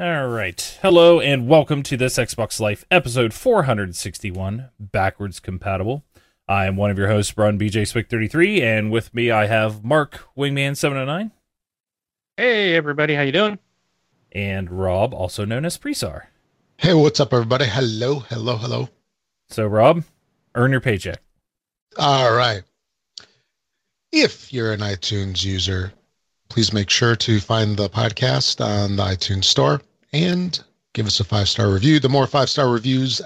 All right. Hello and welcome to this Xbox Life episode 461, backwards compatible. I am one of your hosts, Brun BJ Swick 33, and with me I have Mark Wingman 709 Hey everybody, how you doing? and Rob, also known as Presar. Hey, what's up, everybody? Hello, hello, hello. So, Rob, earn your paycheck. All right. If you're an iTunes user, please make sure to find the podcast on the iTunes store and give us a five star review. The more five star reviews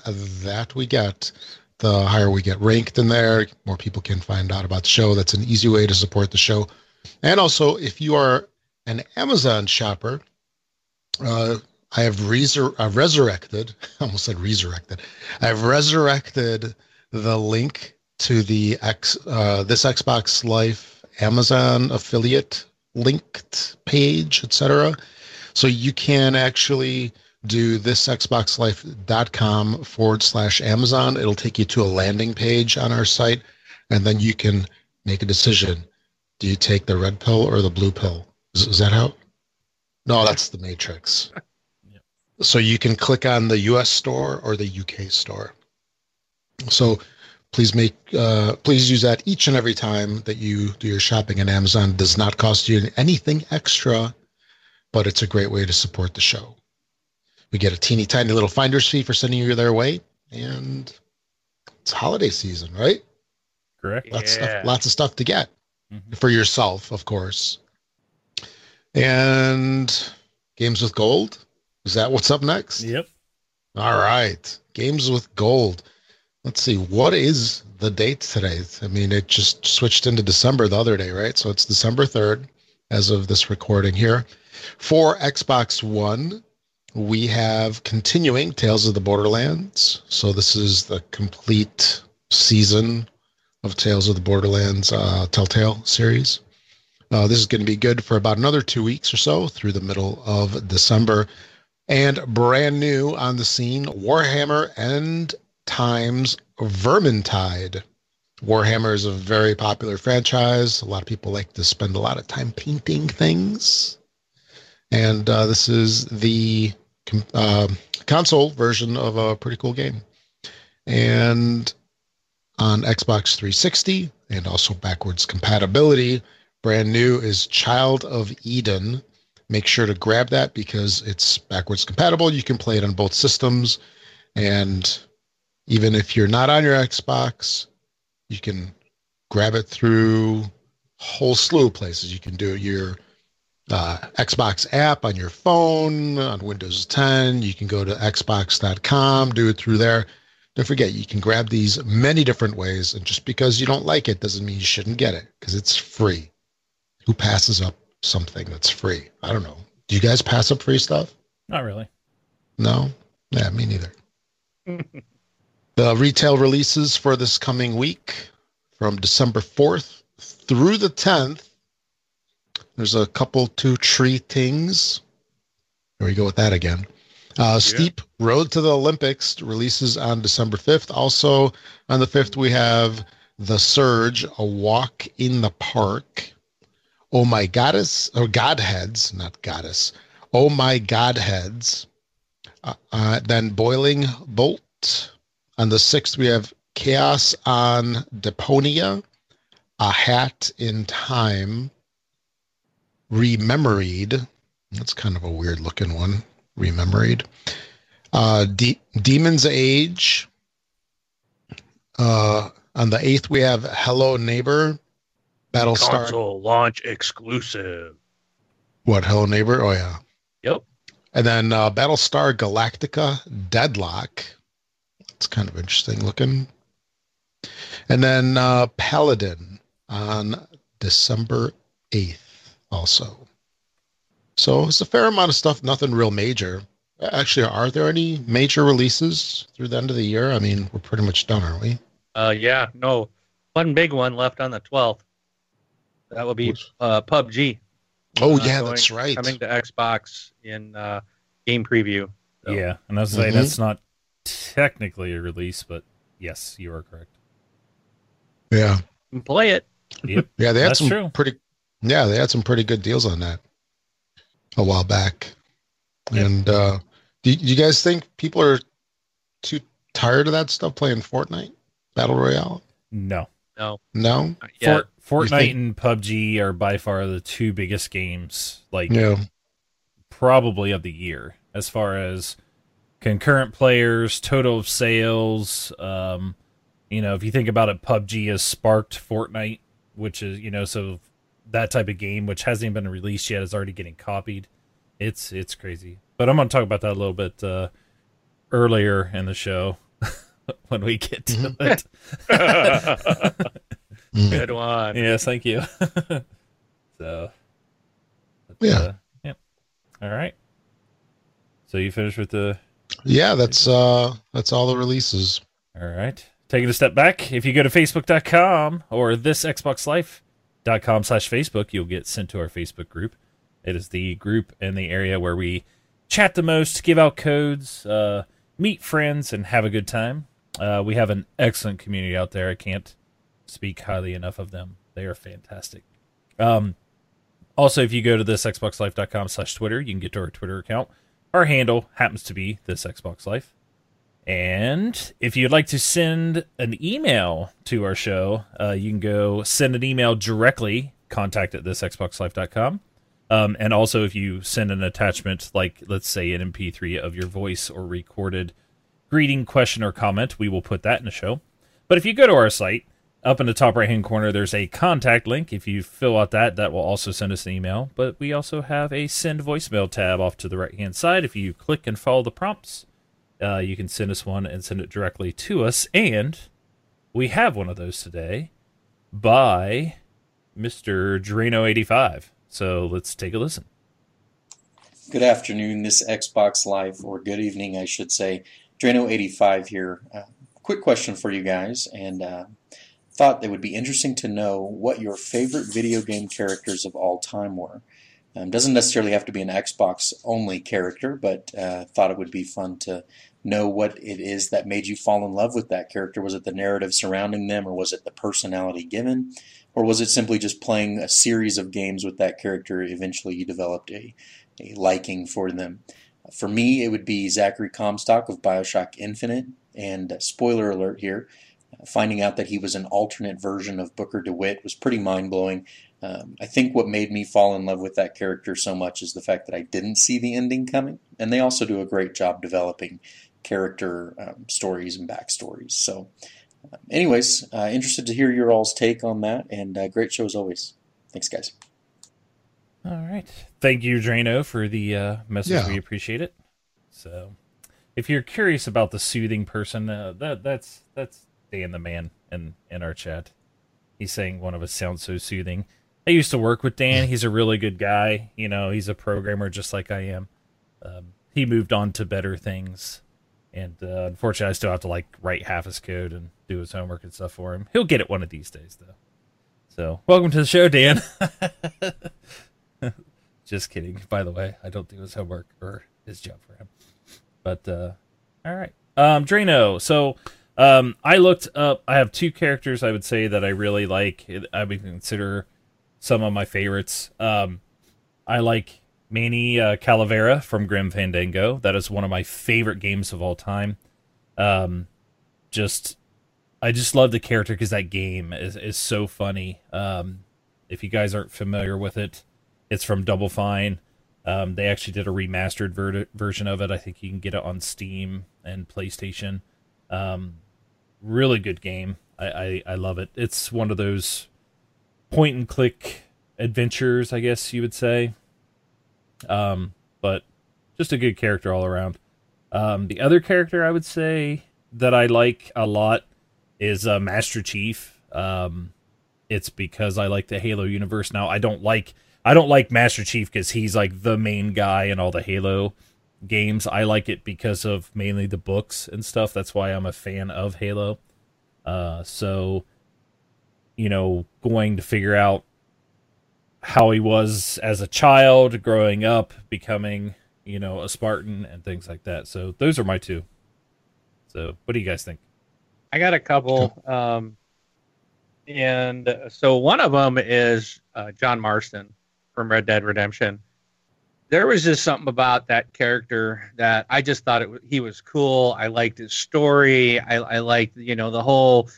that we get, the higher we get ranked in there. More people can find out about the show. That's an easy way to support the show. And also, if you are an Amazon shopper, uh, I have resur- uh, resurrected, I almost said resurrected. I've resurrected the link to the X, uh, this Xbox Life Amazon affiliate linked page, etc. So you can actually do this xboxlife.com forward slash Amazon. It'll take you to a landing page on our site, and then you can make a decision. Do you take the red pill or the blue pill? Is, is that how? No, that's the Matrix. So you can click on the US store or the UK store. So please make uh, please use that each and every time that you do your shopping on Amazon. It does not cost you anything extra, but it's a great way to support the show. We get a teeny tiny little finder's fee for sending you their way, and it's holiday season, right? Correct? Lots Yeah. of stuff, lots of stuff to get Mhm. for yourself, of course. And games with gold. Is that what's up next? Yep. All right. Games with gold. Let's see. What is the date today? I mean, it just switched into December the other day, right? So it's December 3rd as of this recording here. For Xbox One, we have continuing Tales of the Borderlands. So this is the complete season of Tales of the Borderlands uh, Telltale series. Uh, this is going to be good for about another two weeks or so through the middle of December. And brand new on the scene, Warhammer End Times Vermintide. Warhammer is a very popular franchise. A lot of people like to spend a lot of time painting things. And uh, this is the uh, console version of a pretty cool game. And on Xbox 360 and also backwards compatibility, brand new is Child of Eden make sure to grab that because it's backwards compatible. You can play it on both systems. And even if you're not on your Xbox, you can grab it through whole slew of places. You can do it your uh, Xbox app on your phone, on Windows 10. You can go to xbox.com, do it through there. Don't forget, you can grab these many different ways. And just because you don't like it doesn't mean you shouldn't get it because it's free. Who passes up something that's free. I don't know. Do you guys pass up free stuff? Not really. No? Yeah, me neither. the retail releases for this coming week from December 4th through the 10th. There's a couple two tree things. There we go with that again. Uh, Steep Road to the Olympics releases on December 5th. Also on the 5th, we have The Surge, A Walk in the Park. Oh my goddess, or godheads, not goddess. Oh my godheads. Uh, uh, then Boiling Bolt. On the 6th, we have Chaos on Deponia, A Hat in Time, Rememoried. That's kind of a weird looking one. Rememoried. Uh, De- Demon's Age. Uh, on the 8th, we have Hello Neighbor, Battlestar. Console launch exclusive. What, Hello Neighbor? Oh, yeah. Yep. And then uh, Battlestar Galactica Deadlock. It's kind of interesting looking. And then uh, Paladin on December 8th, also. So it's a fair amount of stuff, nothing real major. Actually, are there any major releases through the end of the year? I mean, we're pretty much done, aren't we? Uh, yeah, no, one big one left on the 12th. That will be Which- uh, PUBG. Oh, Uh, yeah, going- that's right. Coming to Xbox in uh, game preview. So, Yeah. And I was saying Mhm. that's not technically a release, but yes, you are correct. Yeah. play it. Yep. Yeah, they had That's some true. pretty. Yeah, they had some pretty good deals on that a while back. And uh, do, do you guys think people are too tired of that stuff playing Fortnite Battle Royale? No. No, No. not. For, Fortnite think- and PUBG are by far the two biggest games, like Yeah. probably of the year, as far as concurrent players, total of sales. Um, you know, if you think about it, PUBG has sparked Fortnite, which is you know, so that type of game, which hasn't even been released yet, is already getting copied. It's it's crazy. But I'm going to talk about that a little bit uh, earlier in the show when we get to Mhm. it. Good one. Yes, thank you. so, but, Yeah. uh, yep. All right. So you finished with the. Yeah, that's uh that's all the releases. All right. Taking a step back, if you go to facebook.com or thisxboxlife.com slash Facebook, you'll get sent to our Facebook group. It is the group in the area where we chat the most, give out codes, uh, meet friends, and have a good time. Uh, we have an excellent community out there. I can't speak highly enough of them. They are fantastic. Um, also, if you go to thisxboxlife.com slash Twitter, you can get to our Twitter account. Our handle happens to be this Xbox Life. And if you'd like to send an email to our show, uh, you can go send an email directly, contact at thisxboxlife.com. Um, and also, if you send an attachment, like let's say an MP3 of your voice or recorded greeting, question, or comment, we will put that in the show. But if you go to our site, up in the top right hand corner, there's a contact link. If you fill out that, that will also send us an email. But we also have a send voicemail tab off to the right hand side. If you click and follow the prompts, uh, you can send us one and send it directly to us. And we have one of those today by Mr. Drano85. So let's take a listen. Good afternoon, this Xbox Live, or good evening, I should say. Drano85 here. Uh, quick question for you guys, and uh, thought it would be interesting to know what your favorite video game characters of all time were. Um, doesn't necessarily have to be an Xbox only character, but uh, thought it would be fun to know what it is that made you fall in love with that character. Was it the narrative surrounding them, or was it the personality given, or was it simply just playing a series of games with that character? Eventually, you developed a a liking for them. For me, it would be Zachary Comstock of Bioshock Infinite, and uh, spoiler alert here, uh, finding out that he was an alternate version of Booker DeWitt was pretty mind blowing. Um, I think what made me fall in love with that character so much is the fact that I didn't see the ending coming, and they also do a great job developing character um, stories and backstories. So, uh, anyways, uh, interested to hear your all's take on that, and uh, great show as always. Thanks, guys. All right. Thank you, Drano, for the uh, message. Yeah. We appreciate it. So, if you're curious about the soothing person, uh, that that's that's Dan the man in in our chat. He's saying one of us sounds so soothing. I used to work with Dan. He's a really good guy. You know, he's a programmer just like I am. Um, he moved on to better things, and uh, unfortunately, I still have to like write half his code and do his homework and stuff for him. He'll get it one of these days, though. So, welcome to the show, Dan. Just kidding. By the way, I don't do his homework or his job for him. But uh all right. Um Drano. So um I looked up I have two characters I would say that I really like. I would consider some of my favorites. Um I like Manny uh, Calavera from Grim Fandango. That is one of my favorite games of all time. Um just I just love the character because that game is, is so funny. Um, if you guys aren't familiar with it, it's from Double Fine. Um, they actually did a remastered ver- version of it. I think you can get it on Steam and PlayStation. Um, really good game. I, I, I love it. It's one of those point and click adventures, I guess you would say. Um, but just a good character all around. Um, the other character I would say that I like a lot is uh, Master Chief. Um, it's because I like the Halo universe. Now I don't like I don't like Master Chief because he's like the main guy in all the Halo games. I like it because of mainly the books and stuff. That's why I'm a fan of Halo. Uh, so you know, going to figure out how he was as a child, growing up, becoming you know a Spartan and things like that. So those are my two. So what do you guys think? I got a couple. Um, and uh, so one of them is uh, John Marston from Red Dead Redemption. there was just something about that character that I just thought it wa- he was cool. I liked his story. I, I liked you know the whole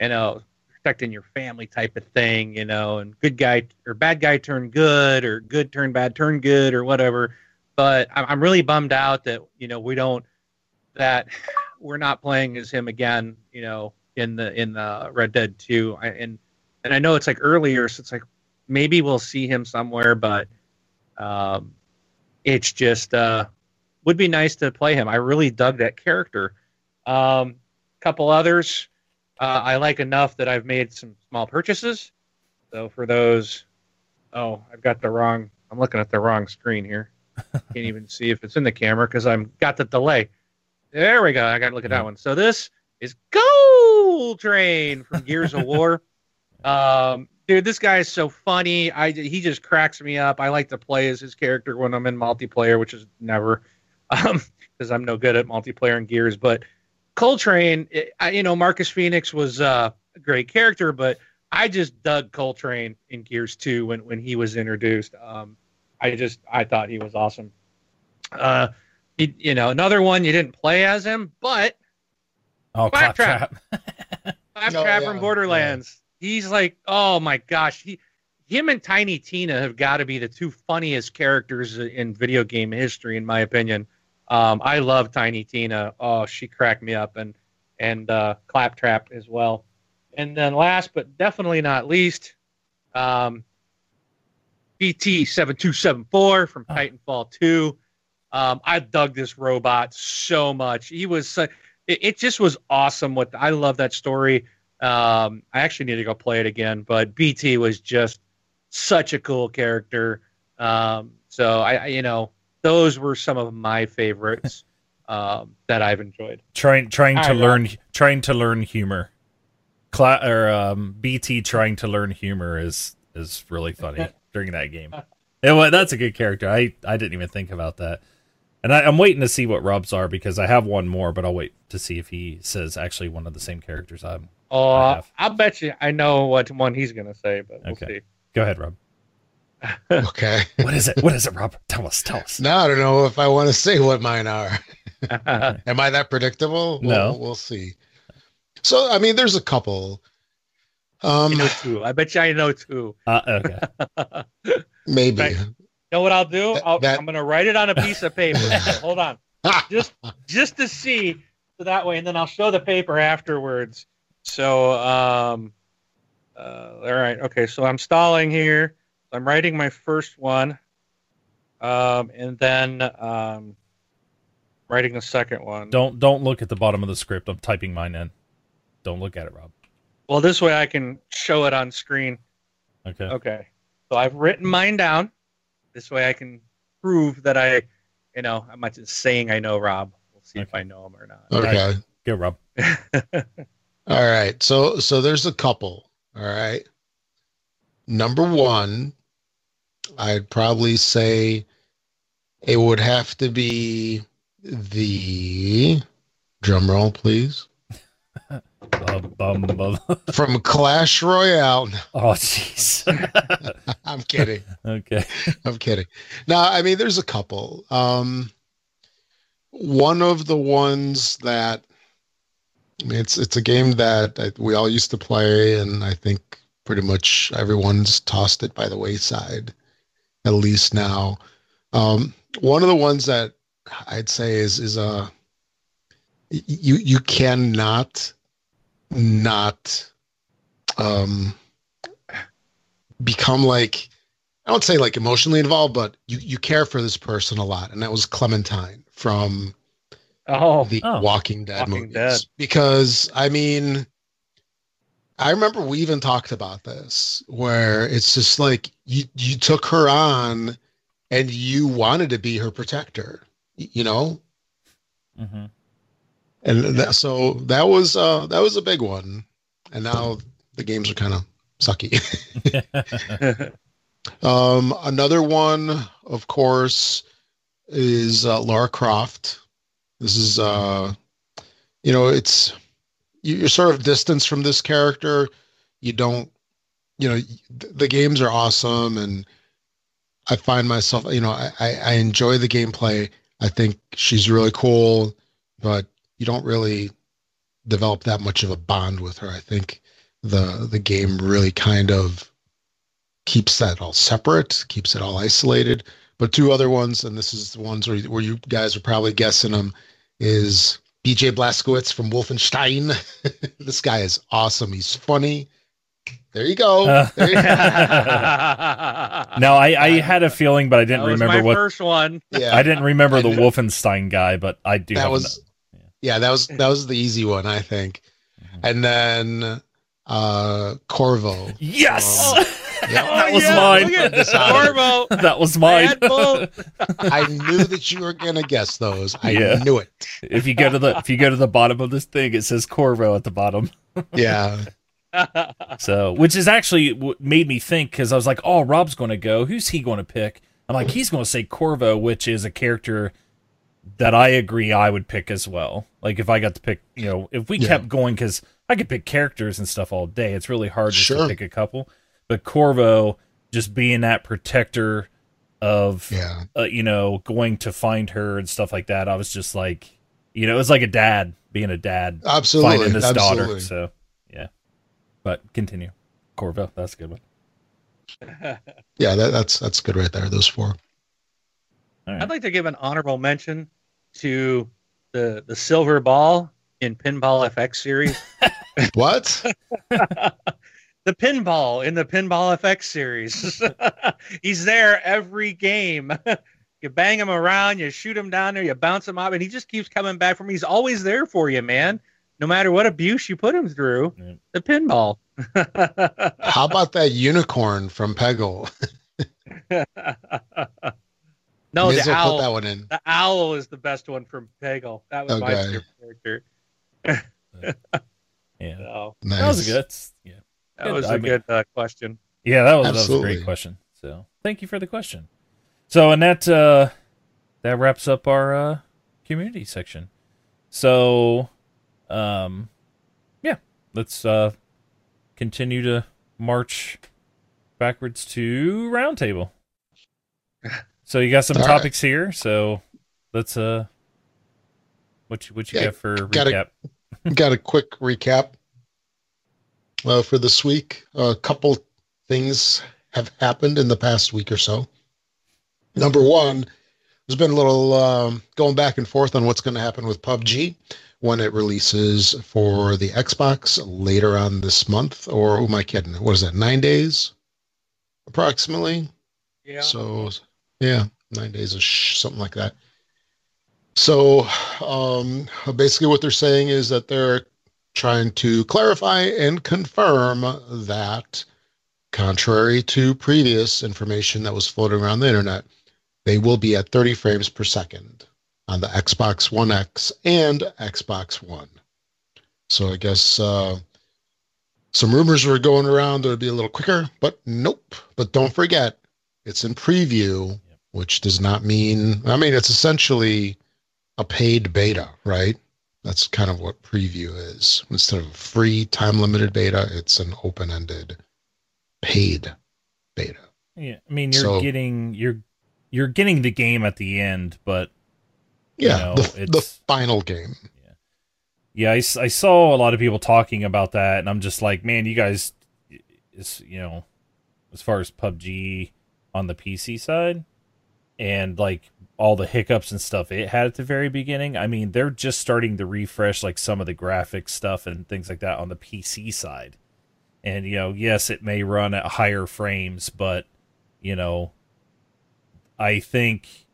you know protecting your family type of thing. You know, and good guy or bad guy turn good or good turn bad turn good or whatever. But I'm, I'm really bummed out that you know we don't that we're not playing as him again. You know, in the in the Red Dead Two, I, and and I know it's like earlier, so it's like maybe we'll see him somewhere, but um, it's just uh, would be nice to play him. I really dug that character. Um, couple others uh, I like enough that I've made some small purchases. So for those, oh, I've got the wrong. I'm looking at the wrong screen here. Can't even see if it's in the camera because I'm got the delay. There we go. I got to look at that one. So this is Cole Train from Gears of War. Um, dude, this guy is so funny. I he just cracks me up. I like to play as his character when I'm in multiplayer, which is never, um, because I'm no good at multiplayer in Gears. But Cole Train, it, I, you know, Marcus Fenix was uh, a great character, but I just dug Cole Train in Gears 2 when when he was introduced. Um, I just I thought he was awesome. Uh, he, you know, another one you didn't play as him, but Oh, Claptrap. Claptrap. Claptrap Oh, from yeah, Borderlands. He's like, oh my gosh, he, him and Tiny Tina have got to be the two funniest characters in video game history, in my opinion. Um, I love Tiny Tina. Oh, she cracked me up, and and uh, Claptrap as well. And then last but definitely not least, um, BT seven two seven four from Oh. Titanfall two. Um, I dug this robot so much. He was su- it, it just was awesome. What I love that story. Um, I actually need to go play it again, but BT was just such a cool character. Um, so I, I, you know, those were some of my favorites um, that I've enjoyed. trying trying All to right, learn trying to learn humor. Cla- or um, BT trying to learn humor is is really funny during that game. Well, that's a good character. I I didn't even think about that. And I, I'm waiting to see what Rob's are because I have one more, but I'll wait to see if he says actually one of the same characters. I'm. Oh, I I have. will bet you I know what one he's gonna say, but we'll Okay. Go ahead, Rob. Okay. What is it? What is it, Rob? Tell us. Tell us. Now I don't know if I want to say what mine are. Am I that predictable? No. We'll, we'll see. So I mean, there's a couple. Um, I know two. I bet you I know two. Uh, okay. maybe. Right. You know what I'll do? That- I'll, that- I'm gonna write it on a piece of paper. Hold on. Just just to see so that way and then i'll show the paper afterwards so um uh, all right okay so i'm stalling here i'm writing my first one um and then um writing the second one Don't don't look at the bottom of the script. I'm typing mine in. Don't look at it, Rob. well this way i can show it on screen Okay. okay so i've written mine down this way i can prove that i you know i'm not just saying i know rob we'll see if i know him or not okay. Go, Rob. All right. So so there's a couple. All right. Number one, I'd probably say it would have to be the drum roll, please. From Clash Royale. oh, jeez. I'm kidding. okay. I'm kidding. Now, I mean, there's a couple. Um, one of the ones that I mean, it's it's a game that I, we all used to play, and I think pretty much everyone's tossed it by the wayside, at least now. Um, one of the ones that I'd say is is a you you cannot not um become like I don't say like emotionally involved, but you you care for this person a lot, and that was Clementine from oh the Oh. Walking Dead Walking movies. Dead. Because I mean, I remember we even talked about this, where it's just like you you took her on, and you wanted to be her protector, you know, hmm and that, so that was uh that was a big one, and now the games are kind of sucky. Um, another one, of course, is uh, Lara Croft. This is, uh, you know, it's you're sort of distanced from this character. You don't, you know, the games are awesome, and I find myself, you know, I, I, enjoy the gameplay. I think she's really cool, but you don't really develop that much of a bond with her. I think the the game really kind of keeps that all separate, keeps it all isolated. But two other ones, and this is the ones where, where you guys are probably guessing them, is BJ Blazkowicz from Wolfenstein. this guy is awesome. He's funny. There you go. Uh, There you- no, I, I had a feeling, but I didn't that was remember my what. first one. yeah, I didn't remember I the know. Wolfenstein guy, but I do. that have was Yeah. yeah that was that was the easy one i think Mhm. and then uh corvo yes, Um, yeah. Oh, that was yeah, mine. look at Decided. Corvo. that was mine. I knew that you were gonna guess those i Yeah. knew it if you go to the if you go to the bottom of this thing, it says Corvo at the bottom. yeah So, which is actually what made me think because I was like, "Oh, Rob's going to go. Who's he going to pick?" I'm like, "He's going to say Corvo, which is a character that I agree I would pick as well. Like if I got to pick, you know, if we Yeah. kept going because I could pick characters and stuff all day. It's really hard just to pick a couple. But Corvo just being that protector of, yeah uh, you know, going to find her and stuff like that. I was just like, you know, it was like a dad being a dad absolutely finding his absolutely daughter. So yeah, but continue. Corvo, that's a good one. yeah that, that's that's good right there those four All right. I'd like to give an honorable mention to the the silver ball in Pinball FX series. what the pinball in the Pinball FX series. He's there every game. you bang him around, you shoot him down there, you bounce him up, and he just keeps coming back from. He's always there for you, man. No matter what abuse you put him through, Yeah. the pinball. how about that unicorn from peggle no, May the owl. put that one in The owl is the best one from Peggle. That was my favorite character. Yeah, So, nice that was a good. Yeah, that was I a mean- good uh, question. yeah, that was, that was a great question. So thank you for the question. So and that uh, that wraps up our uh, community section. So, um, yeah, let's uh, continue to march backwards to roundtable. So you got some All right. topics here. So let's uh, what you what you Yeah, got for gotta- recap? got a quick recap uh, for this week. A couple things have happened in the past week or so. Number one, there's been a little um, going back and forth on what's going to happen with PUBG when it releases for the Xbox later on this month, or who am I kidding? What is that? Nine days, approximately. Yeah. So, yeah, nine days or something like that. So, um, basically, what they're saying is that they're trying to clarify and confirm that, contrary to previous information that was floating around the internet, they will be at 30 frames per second on the Xbox One X and Xbox One. So, I guess uh, some rumors were going around that it would be a little quicker, but nope. But don't forget, it's in preview, which does not mean, I mean, it's essentially a paid beta, right? That's kind of what preview is. Instead of a free time limited beta, it's an open ended paid beta. Yeah, I mean you're So- getting you're you're getting the game at the end, but Yeah, know, the, the final game. yeah, Yeah, I, I saw a lot of people talking about that, and I'm just like, man, you guys, is you know, as far as PUBG on the PC side, and like all the hiccups and stuff it had at the very beginning. I mean, they're just starting to refresh like some of the graphics stuff and things like that on the PC side. And you know, yes, it may run at higher frames, but you know, I think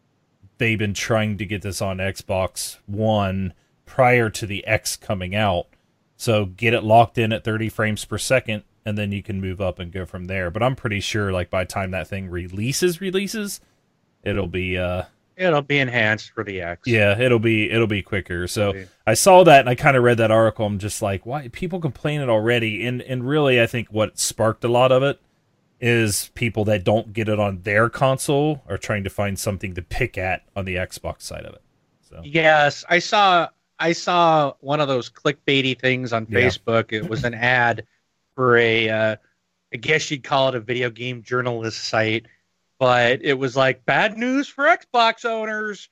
they've been trying to get this on Xbox One prior to the X coming out. So get it locked in at 30 frames per second and then you can move up and go from there. But I'm pretty sure like by the time that thing releases releases, it'll be uh It'll be enhanced for the X. yeah, it'll be it'll be quicker. So I saw that and I kind of read that article. I'm just like, why people complain it already? And and really, I think what sparked a lot of it is people that don't get it on their console are trying to find something to pick at on the Xbox side of it. So Yes, I saw I saw one of those clickbaity things on Yeah. Facebook. It was an ad for a uh, I guess you'd call it a video game journalist site but it was like bad news for Xbox owners.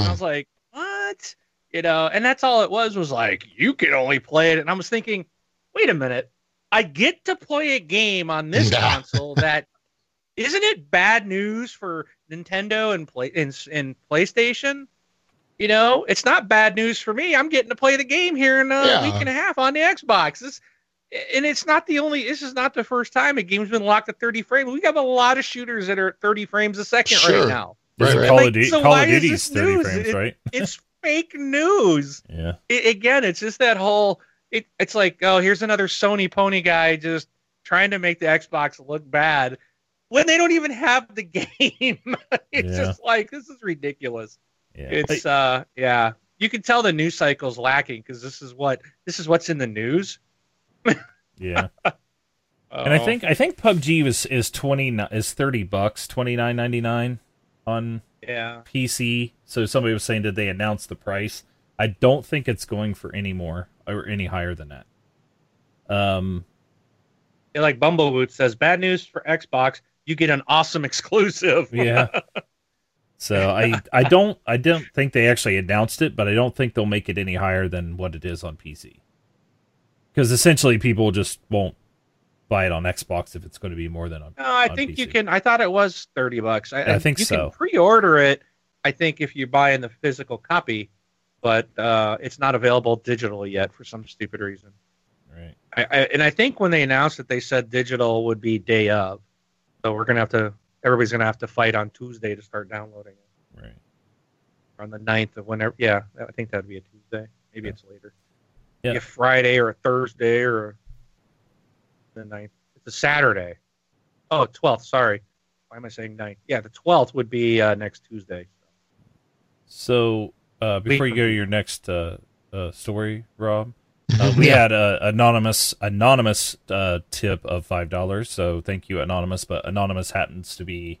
And I Mm. was like, what? You know, and that's all it was was like, you can only play it. And I was thinking, wait a minute. I get to play a game on this Yeah. console that isn't it bad news for Nintendo and play and, and PlayStation? You know, it's not bad news for me. I'm getting to play the game here in a Yeah. week and a half on the Xbox. This, and it's not the only. This is not the first time a game's been locked at 30 frames. We have a lot of shooters that are at 30 frames a second Sure. right now. Right, right. Call, Like, of, Duty, so Call of Duty's this 30 news? frames, It- right? It's fake news. Yeah. It, again, it's just that whole. It, it's like, oh, here's another Sony pony guy just trying to make the Xbox look bad when they don't even have the game. it's Yeah. just like this is ridiculous. Yeah. It's uh, yeah. You can tell the news cycle's lacking because this is what this is what's in the news. Yeah. And I think I think PUBG is is twenty is thirty bucks twenty nine ninety nine on yeah. PC. So somebody was saying did they announce the price? I don't think it's going for any more or any higher than that. Um, Yeah, like Bumblewoot says, bad news for Xbox. You get an awesome exclusive. yeah. So I I don't I don't think they actually announced it, but I don't think they'll make it any higher than what it is on PC. Because essentially, people just won't buy it on Xbox if it's going to be more than on. No, I on think you can. I thought it was thirty bucks. I, I think you so. can pre-order it. I think if you buy in the physical copy, but uh, it's not available digitally yet for some stupid reason. Right. I, I, and I think when they announced it, they said digital would be day of. So we're gonna have to. Everybody's gonna have to fight on Tuesday to start downloading it. Right. Or on the 9th of whenever. Yeah, I think that'd be a Tuesday. Maybe Yeah. it's later. Yeah. A Friday or a Thursday or the 9th. It's a Saturday. Oh, 12th. Sorry. Why am I saying 9th? Yeah, the 12th would be uh, next Tuesday. So uh, before you go to your next uh, uh, story, Rob, uh, we had a anonymous anonymous uh, tip of five dollars. So thank you, anonymous. But anonymous happens to be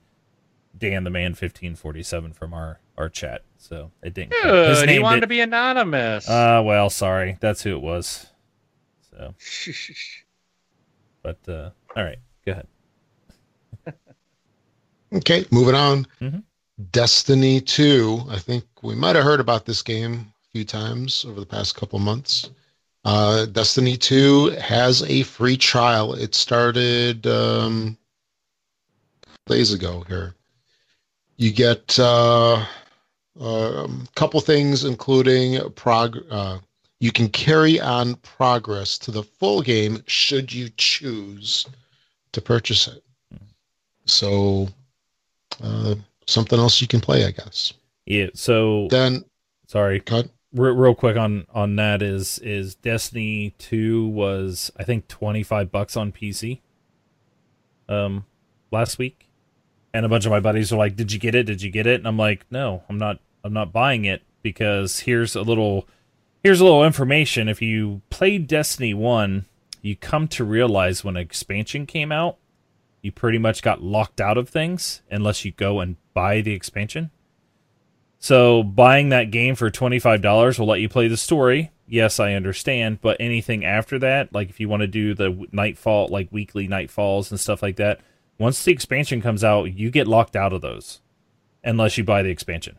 Dan the Man fifteen forty seven from our our chat. So it didn't. count. His Good. He wanted did- to be anonymous. Uh, well, sorry, that's who it was. So, but uh, all right, go ahead. Okay, moving on. Mhm. Destiny 2. I think we might have heard about this game a few times over the past couple months. Uh, Destiny 2 has a free trial. It started um, days ago here. You get uh, a couple things, including prog. Uh, you can carry on progress to the full game should you choose to purchase it. So uh, something else you can play, I guess. Yeah. So Then, sorry, cut. Re- real quick on on that is is Destiny two was I think twenty five bucks on PC. Um, last week, and a bunch of my buddies are like, "Did you get it? Did you get it?" And I'm like, "No, I'm not. I'm not buying it because here's a little here's a little information. If you played Destiny one, you come to realize when an expansion came out, you pretty much got locked out of things unless you go and buy the expansion." So buying that game for twenty five dollars will let you play the story. Yes, I understand, but anything after that, like if you want to do the nightfall, like weekly nightfalls and stuff like that, once the expansion comes out, you get locked out of those, unless you buy the expansion,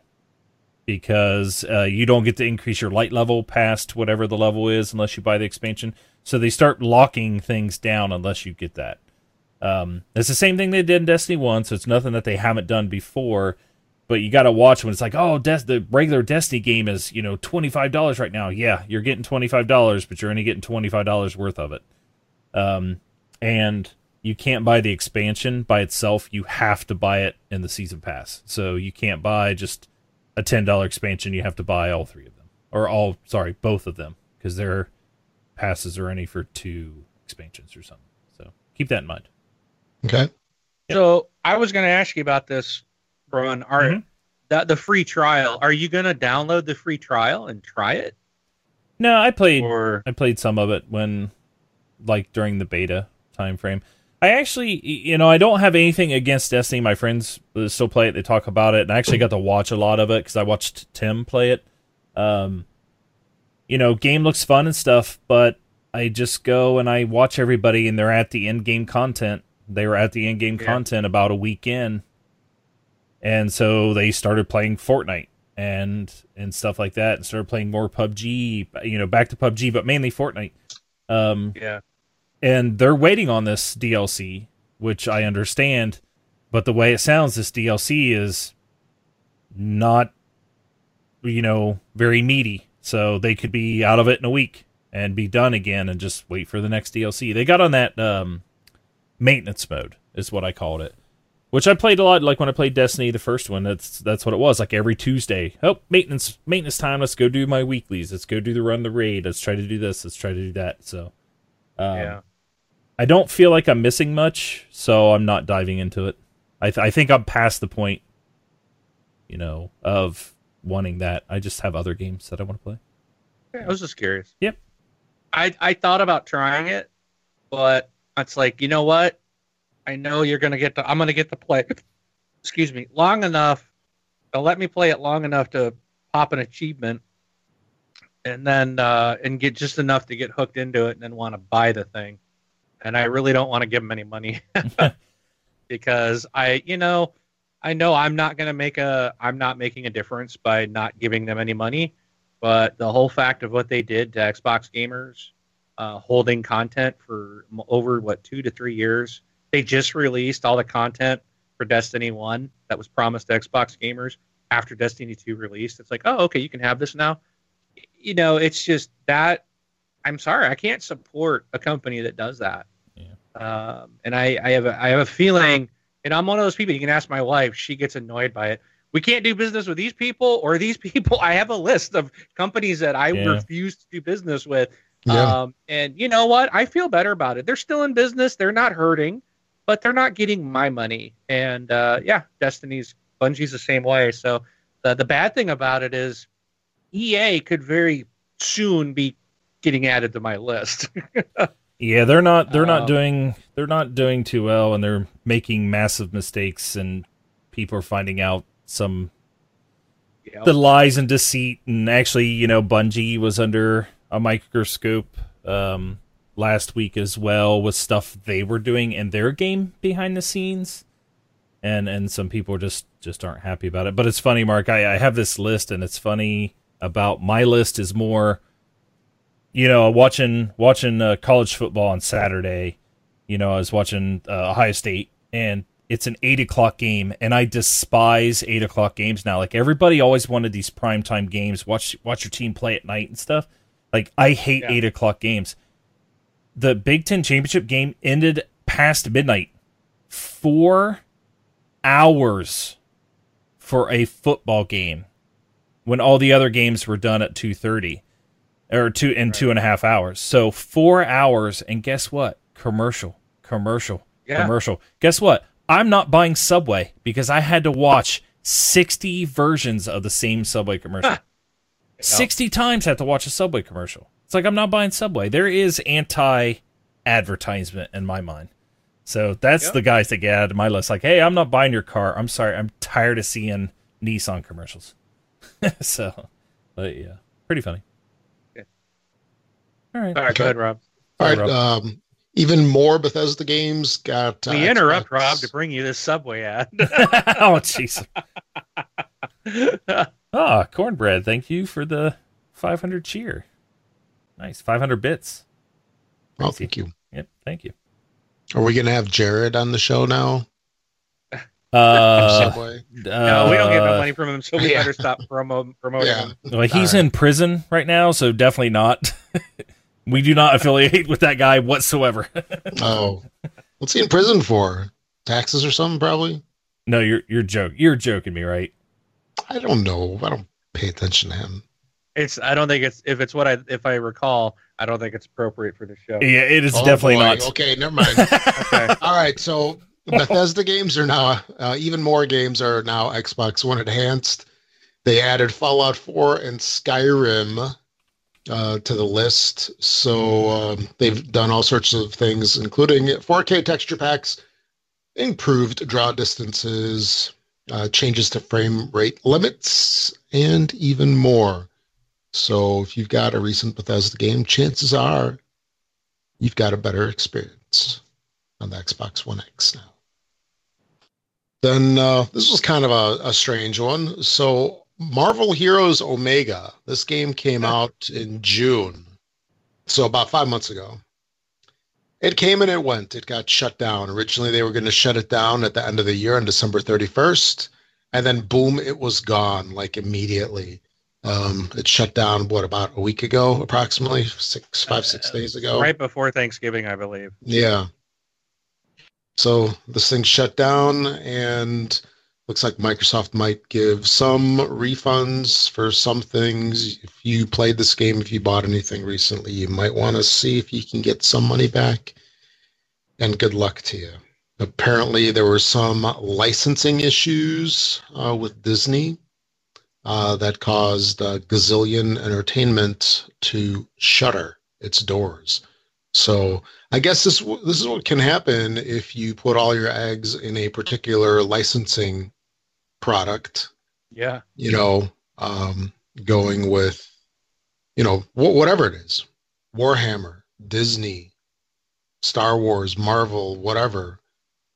because uh, you don't get to increase your light level past whatever the level is unless you buy the expansion. So they start locking things down unless you get that. Um, it's the same thing they did in Destiny One, so it's nothing that they haven't done before but you got to watch when it's like, oh, the regular Destiny game is you know twenty five dollars right now. Yeah, you're getting twenty five dollars, but you're only getting twenty five dollars worth of it. Um, and you can't buy the expansion by itself. You have to buy it in the season pass. So you can't buy just a ten dollar expansion. You have to buy all three of them, or all sorry, both of them, because their passes are only for two expansions or something. So keep that in mind. Okay. So I was going to ask you about this, Brian. Are Mhm. that the free trial? Are you going to download the free trial and try it, No, I played. or I played some of it when, like, during the beta time frame. I actually, you know, I don't have anything against Destiny. My friends still play it. They talk about it, and I actually got to watch a lot of it because I watched Tim play it. Um, you know, game looks fun and stuff, but I just go and I watch everybody, and they're at the end game content. They were at the end game Yeah. content about a week in, and so they started playing Fortnite and and stuff like that, and started playing more PUBG. You know, back to PUBG, but mainly Fortnite. Um, Yeah. And they're waiting on this DLC, which I understand, but the way it sounds, this DLC is not, you know, very meaty. So they could be out of it in a week and be done again, and just wait for the next DLC. They got on that um, maintenance mode, is what I called it, which I played a lot. Like when I played Destiny, the first one, that's that's what it was. Like every Tuesday, oh maintenance maintenance time. Let's go do my weeklies. Let's go do the run the raid. Let's try to do this. Let's try to do that. So. Um, yeah. I don't feel like I'm missing much, so I'm not diving into it. I, th- I think I'm past the point, you know, of wanting that. I just have other games that I want to play. Yeah, I was just curious. Yep. I I thought about trying it, but it's like you know what? I know you're gonna get to. I'm gonna get to play. excuse me, long enough. They'll let me play it long enough to pop an achievement, and then uh, and get just enough to get hooked into it, and then want to buy the thing. And I really don't want to give them any money because I, you know, I know I'm not gonna make a. I'm not making a difference by not giving them any money but the whole fact of what they did to Xbox gamers, uh, holding content for over what two to three years, they just released all the content for Destiny One that was promised to Xbox gamers after Destiny Two released. It's like, oh, okay, you can have this now. You know, it's just that. I'm sorry, I can't support a company that does that. Um, and I, I have a, I have a feeling, and I'm one of those people. You can ask my wife; she gets annoyed by it we can't do business with these people or these people. I have a list of companies that I Yeah. refuse to do business with. Yeah. Um, and you know what? I feel better about it. They're still in business. They're not hurting, but they're not getting my money. And uh, yeah, Destiny's Bungie's the same way. So the the bad thing about it is EA could very soon be getting added to my list. Yeah, they're not they're Um, not doing they're not doing too well, and they're making massive mistakes, and people are finding out some the lies and deceit and actually you know bungie was under a microscope um last week as well with stuff they were doing in their game behind the scenes and and some people just just aren't happy about it but it's funny mark i, I have this list and it's funny about my list is more you know watching watching uh, college football on saturday you know i was watching uh, ohio state and it's an eight o'clock game, and I despise eight o'clock games now. Like everybody always wanted these primetime games. Watch watch your team play at night and stuff. Like I hate Yeah. eight o'clock games. The Big Ten championship game ended past midnight. Four hours for a football game when all the other games were done at two thirty or two in two and a half hours. So four hours, and guess what? Commercial, commercial, Yeah. commercial. Guess what? I'm not buying Subway because I had to watch 60 versions of the same Subway commercial. 60 times I have to watch a Subway commercial. It's like I'm not buying Subway. There is anti advertisement in my mind. So that's Yep. the guys that get out of my list. Like, hey, I'm not buying your car. I'm sorry. I'm tired of seeing Nissan commercials. so, but yeah, pretty funny. Okay. All right. All right, go ahead, Rob. All right. Rob. Um, even more Bethesda games got. uh, We interrupt Xbox- Rob to bring you this Subway ad. oh, jeez. Ah, cornbread. Thank you for the 500 cheer. Nice. 500 bits. Oh, thank you. Yep. Thank you. Are we gonna have Jared on the show now? Uh, Subway? no, we don't get no uh, money from him, so we yeah. better stop promo- promoting Yeah. him. Well, he's All right. in prison right now, so definitely not. We do not affiliate with that guy whatsoever. Oh, what's he in prison for? Taxes or something? Probably. no, you're you're joke. You're joking me, right? I don't know. I don't pay attention to him. It's. I don't think it's. If it's what I, if I recall, I don't think it's appropriate for the show. Yeah, it is Oh, definitely boy. not. Okay, never mind. Okay. All right, so Bethesda games are now uh, even more games are now Xbox One enhanced. They added Fallout 4 and Skyrim uh, to the list, so um, they've done all sorts of things, including 4K texture packs, improved draw distances, uh, changes to frame rate limits, and even more. So if you've got a recent Bethesda game, chances are you've got a better experience on the Xbox One X now. Then uh, this was kind of a, a strange one. So Marvel Heroes Omega. This game came out in June, so about five months ago. It came and it went. It got shut down. Originally, they were going to shut it down at the end of the year on December 31st. And then, boom, it was gone like immediately. Um, it shut down, what, about a week ago, approximately six, five, six uh, days ago? Right before Thanksgiving, I believe. Yeah. So this thing shut down, and looks like Microsoft might give some refunds for some things. If you played this game, if you bought anything recently, you might want to see if you can get some money back. And good luck to you. Apparently, there were some licensing issues uh, with Disney uh, that caused uh, Gazillion Entertainment to shutter its doors. So I guess this this is what can happen if you put all your eggs in a particular licensing product. Yeah. You know, um, going with, you know, wh- whatever it is, Warhammer, Disney, Star Wars, Marvel, whatever.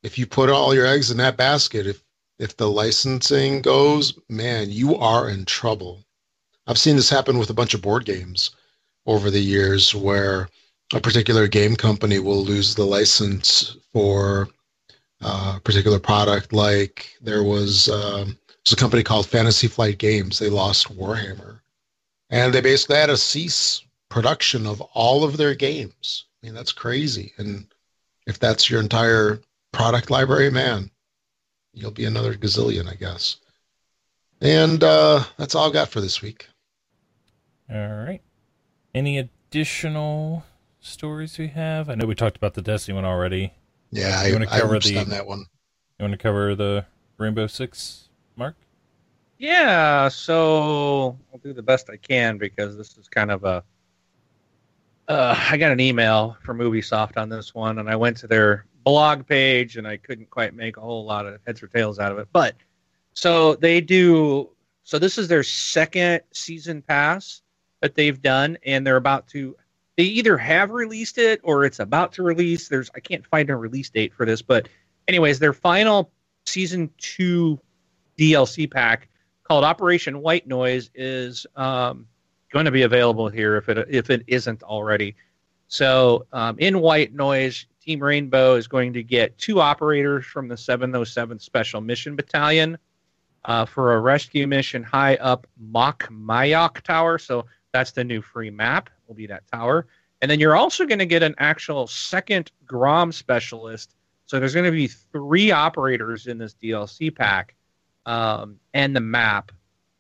If you put all your eggs in that basket, if if the licensing goes, man, you are in trouble. I've seen this happen with a bunch of board games over the years where a particular game company will lose the license for uh, particular product. Like there was um, there's a company called Fantasy Flight Games. They lost Warhammer, and they basically had to cease production of all of their games. I mean, that's crazy. And if that's your entire product library, man, you'll be another gazillion, I guess. And uh, that's all I've got for this week. All right. Any additional stories we have? I know we talked about the Destiny one already. Yeah, you I, want to cover the, that one. You want to cover the Rainbow Six, Mark? Yeah, so I'll do the best I can because this is kind of a. Uh, I got an email from Ubisoft on this one, and I went to their blog page, and I couldn't quite make a whole lot of heads or tails out of it. But so they do. So this is their second season pass that they've done, and they're about to they either have released it or it's about to release. There's I can't find a release date for this, but anyways, their final season two DLC pack called Operation White Noise is um, going to be available here if it if it isn't already. So um, in White Noise, Team Rainbow is going to get two operators from the 707th Special Mission Battalion uh, for a rescue mission high up Mok Mayok Tower. So that's the new free map will be that tower. And then you're also going to get an actual second Grom specialist. So there's going to be three operators in this DLC pack um, and the map.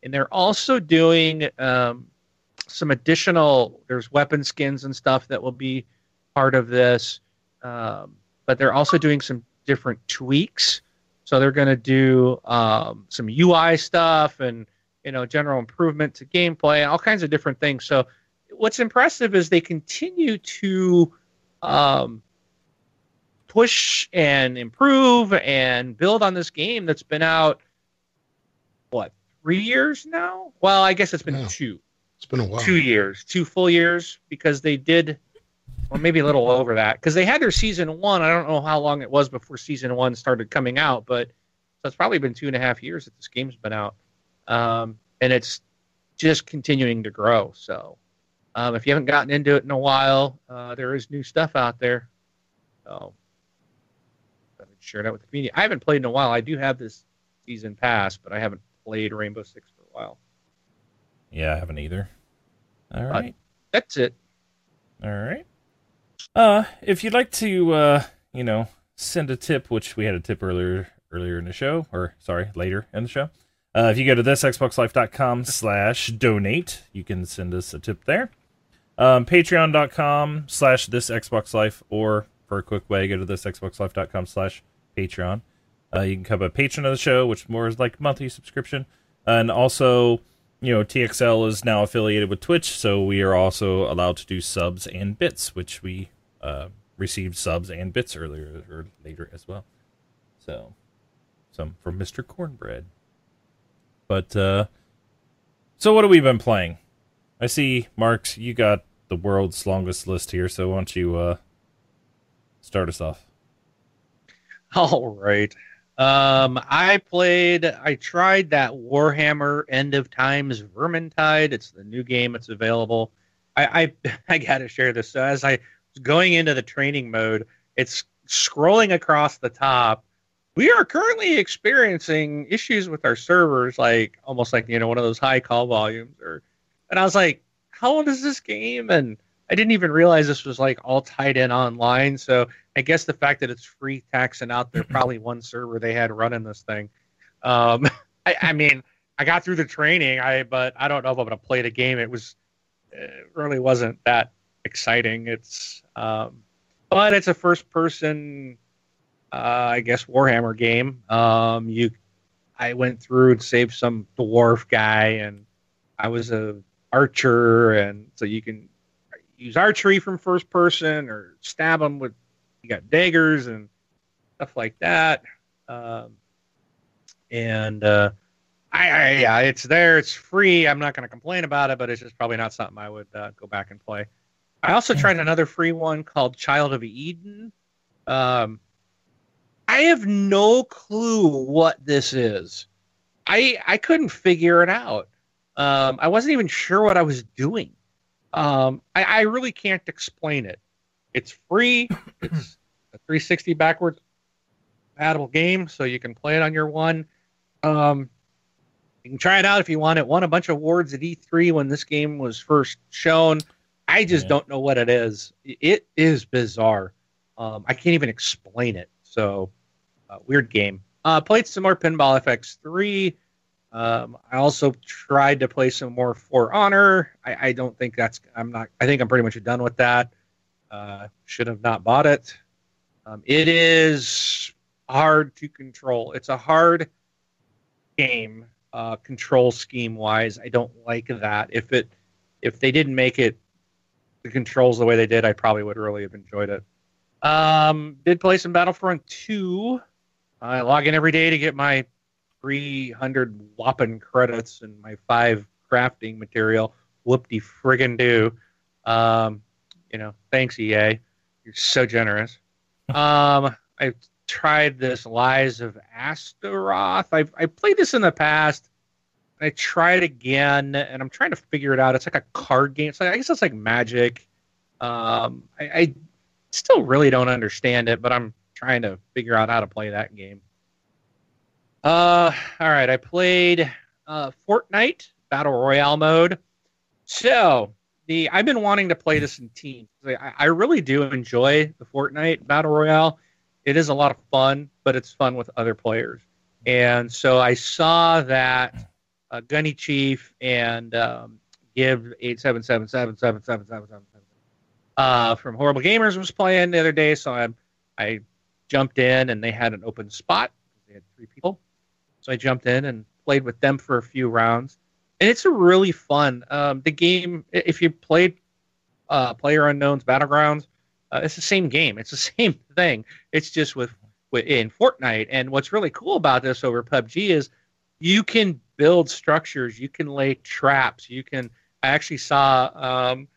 And they're also doing um, some additional, there's weapon skins and stuff that will be part of this. Um, but they're also doing some different tweaks. So they're going to do um, some UI stuff and you know general improvement to gameplay, all kinds of different things. So what's impressive is they continue to um, push and improve and build on this game that's been out what three years now? Well i guess it's been yeah. two. It's been a while. Two years two full years because they did well maybe a little over that because they had their season one. I don't know how long it was before season one started coming out but so it's probably been two and a half years that this game's been out um, and it's just continuing to grow so um, if you haven't gotten into it in a while, uh, there is new stuff out there. So I share that with the community. I haven't played in a while. I do have this season pass, but I haven't played Rainbow Six for a while. Yeah, I haven't either. All right. Uh, that's it. All right. Uh, if you'd like to, uh, you know, send a tip, which we had a tip earlier earlier in the show, or sorry, later in the show. Uh, if you go to this thisxboxlife.com slash donate, you can send us a tip there. Um, Patreon.com slash this Xbox Life, or for a quick way, go to this Xboxlife.com slash Patreon. Uh, you can become a patron of the show, which more is like monthly subscription. And also, you know, TXL is now affiliated with Twitch, so we are also allowed to do subs and bits, which we uh, received subs and bits earlier or later as well. So, some from Mr. Cornbread. But, uh, so what have we been playing? I see, Marks, you got the world's longest list here, so why don't you uh, start us off? All right. Um, I played. I tried that Warhammer End of Times Vermintide. It's the new game. It's available. I I, I got to share this. So as I was going into the training mode, it's scrolling across the top. We are currently experiencing issues with our servers, like almost like you know one of those high call volumes. Or, and I was like, how old is this game? And I didn't even realize this was like all tied in online. So I guess the fact that it's free taxing out there, probably one server they had running this thing. Um, I, I, mean, I got through the training, I but I don't know if I'm gonna play the game. It was it really wasn't that exciting. It's um, but it's a first person, I guess Warhammer game. Um, you, I went through and saved some dwarf guy, and I was a archer, and so you can use archery from first person or stab them with you got daggers and stuff like that. Um, and uh, I, I, yeah, it's there. It's free. I'm not going to complain about it, but it's just probably not something I would uh, go back and play. I also tried another free one called Child of Eden. Um, I have no clue what this is. I I couldn't figure it out. Um, I wasn't even sure what I was doing. Um, I, I really can't explain it. It's free. It's a 360 backwards compatible game, so you can play it on your one. Um, you can try it out if you want. It won a bunch of awards at E3 when this game was first shown. I just yeah. don't know what it is. It is bizarre. Um, I can't even explain it. So, uh, weird game. Uh, played some more Pinball FX3. Um, I also tried to play some more For Honor. I, I, don't think that's. I'm not. I think I'm pretty much done with that. Uh, should have not bought it. Um, it is hard to control. It's a hard game, uh, control scheme wise. I don't like that. If it, if they didn't make it, the controls the way they did, I probably would really have enjoyed it. Um, did play some Battlefront 2. I log in every day to get my 300 whopping credits and my five crafting material. Whoop de friggin' do. Um, you know, thanks EA. You're so generous. Um, I tried this Lies of Astaroth. I I played this in the past. I tried again, and I'm trying to figure it out. It's like a card game. It's like I guess it's like Magic. Um, I, I still really don't understand it, but I'm trying to figure out how to play that game. Uh, all right. I played uh, Fortnite Battle Royale mode. So the I've been wanting to play this in teams. I, I really do enjoy the Fortnite Battle Royale. It is a lot of fun, but it's fun with other players. And so I saw that uh, Gunny Chief and um, Gibbs eight seven seven seven seven seven seven seven uh, from Horrible Gamers was playing the other day. So I I jumped in and they had an open spot. They had three people. So I jumped in and played with them for a few rounds, and it's a really fun. Um, the game, if you played uh, Player Unknown's Battlegrounds, uh, it's the same game. It's the same thing. It's just with, with in Fortnite. And what's really cool about this over PUBG is you can build structures. You can lay traps. You can. I actually saw um,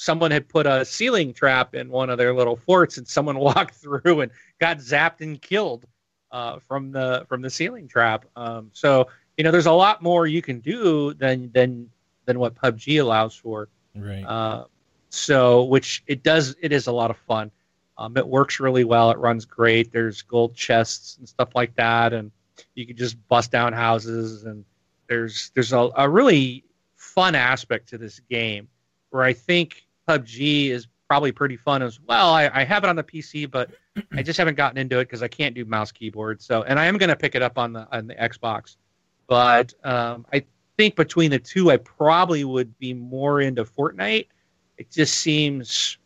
someone had put a ceiling trap in one of their little forts, and someone walked through and got zapped and killed uh, from the from the ceiling trap. Um, so you know, there's a lot more you can do than than than what PUBG allows for. Right. Uh, so, which it does, it is a lot of fun. Um, it works really well. It runs great. There's gold chests and stuff like that, and you can just bust down houses. And there's there's a, a really fun aspect to this game where I think PUBG is probably pretty fun as well. I, I have it on the PC, but I just haven't gotten into it because I can't do mouse keyboard. So, and I am going to pick it up on the on the Xbox, but um, I think between the two, I probably would be more into Fortnite. It just seems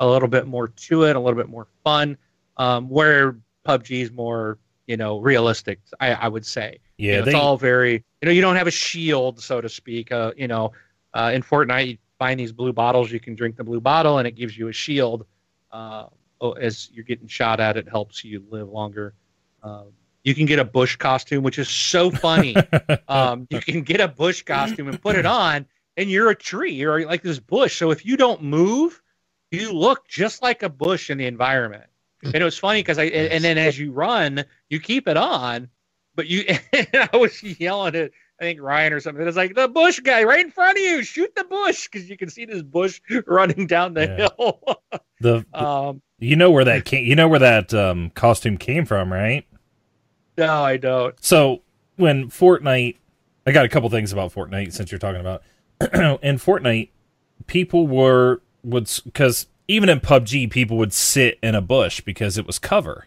a little bit more to it, a little bit more fun. Um, where PUBG is more, you know, realistic. I, I would say. Yeah, you know, they... it's all very. You know, you don't have a shield, so to speak. Uh, you know, uh, in Fortnite, find these blue bottles. You can drink the blue bottle, and it gives you a shield. Uh, oh, as you're getting shot at, it helps you live longer. Um, you can get a bush costume, which is so funny. um, you can get a bush costume and put it on, and you're a tree. You're like this bush. So if you don't move, you look just like a bush in the environment. and it was funny because I and, and then as you run, you keep it on, but you and I was yelling at I think Ryan or something. It's like the bush guy right in front of you. Shoot the bush because you can see this bush running down the Yeah. hill. The um, you know where that came, you know where that um, costume came from, right? no, I don't. So when Fortnite, I got a couple things about Fortnite since you're talking about. in Fortnite, people were would because even in PUBG, people would sit in a bush because it was cover,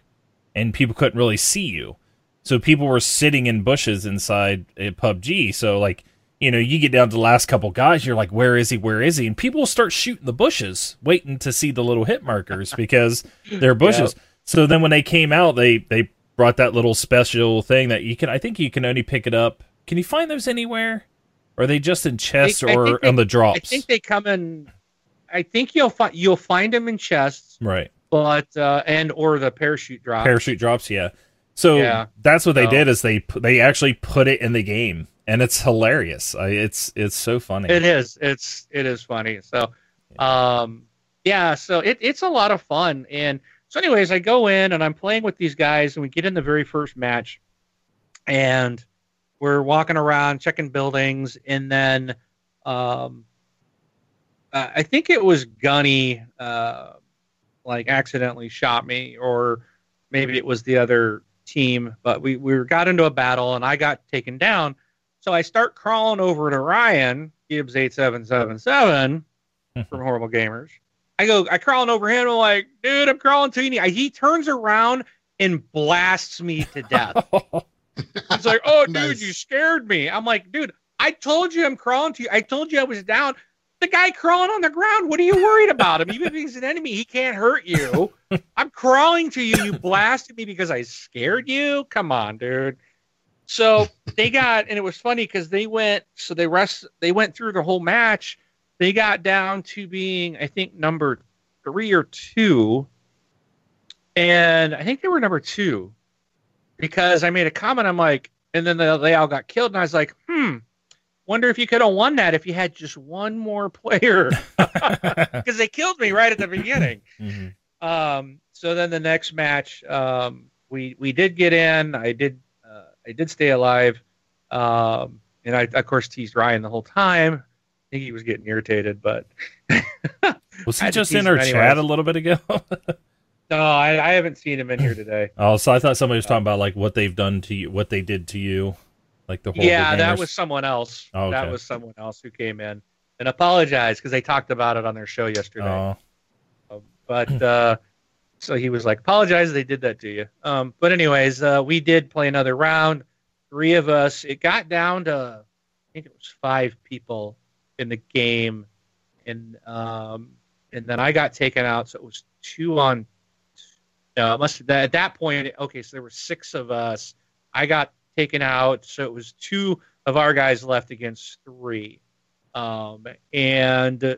and people couldn't really see you. So people were sitting in bushes inside a PUBG. So like you know, you get down to the last couple guys, you're like, where is he? Where is he? And people will start shooting the bushes, waiting to see the little hit markers because they're bushes. So then when they came out, they they brought that little special thing that you can. I think you can only pick it up. Can you find those anywhere? Or are they just in chests I or they- on the drops? I think they come in. I think you'll find you'll find them in chests, right. but uh, and or the parachute drop. Parachute drops, yeah. So Yeah. that's what they did is they they actually put it in the game, and it's hilarious. I, it's it's so funny. It is. It's it is funny. So, um, yeah. So it, it's a lot of fun. And so, anyways, I go in and I'm playing with these guys, and we get in the very first match, and we're walking around checking buildings, and then, um, uh, I think it was Gunny, uh, like accidentally shot me, or maybe it was the other team, but we we got into a battle, and I got taken down. So I start crawling over to Ryan Gibbs eight seven seven seven from Horrible Gamers. I go, I crawling over him. I'm like, dude, I'm crawling to you. He turns around and blasts me to death. He's like, oh, dude, Nice. you scared me. I'm like, dude, I told you I'm crawling to you. I told you I was down. The guy crawling on the ground. What are you worried about him? Even if he's an enemy, he can't hurt you. I'm crawling to you. You blasted me because I scared you. Come on, dude. So they got, and it was funny because they went. So they rest. They went through the whole match. They got down to being, I think, number three or two, and I think they were number two because I made a comment. I'm like, and then they, they all got killed, and I was like. Wonder if you could have won that if you had just one more player because they killed me right at the beginning. Mhm. Um, so then the next match, um, we we did get in. I did uh, I did stay alive, um, and I of course teased Ryan the whole time. I think he was getting irritated, but Was he just in our chat a little bit ago? no, I, I haven't seen him in here today. oh, so I thought somebody was talking about like what they've done to you, what they did to you, like the horrible yeah, that was someone else. Oh, That was someone else who came in and apologized because they talked about it on their show yesterday. Oh, but uh, so he was like, apologize, they did that to you. Um, but anyways, uh, we did play another round. Three of us. It got down to, I think it was five people in the game, and um, and then I got taken out, so it was two on. No, it must at that point. Okay, so there were six of us. I got taken out, so it was two of our guys left against three, um, and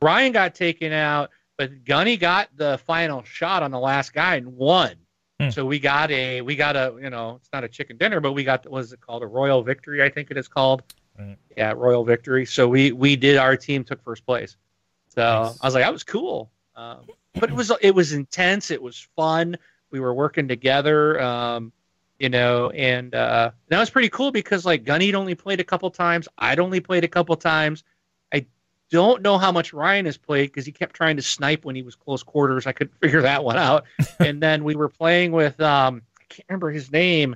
Ryan got taken out but Gunny got the final shot on the last guy and won. Hmm. So we got a we got a you know it's not a chicken dinner, but we got what is it called a royal victory? I think it is called. Right. Yeah, royal victory. So we we did our team took first place. So Nice. I was like that was cool, um, but it was it was intense. It was fun. We were working together. Um, you know, and uh, that was pretty cool because like Gunny'd only played a couple times. I'd only played a couple times. I don't know how much Ryan has played because he kept trying to snipe when he was close quarters. I couldn't figure that one out. and then we were playing with um, I can't remember his name,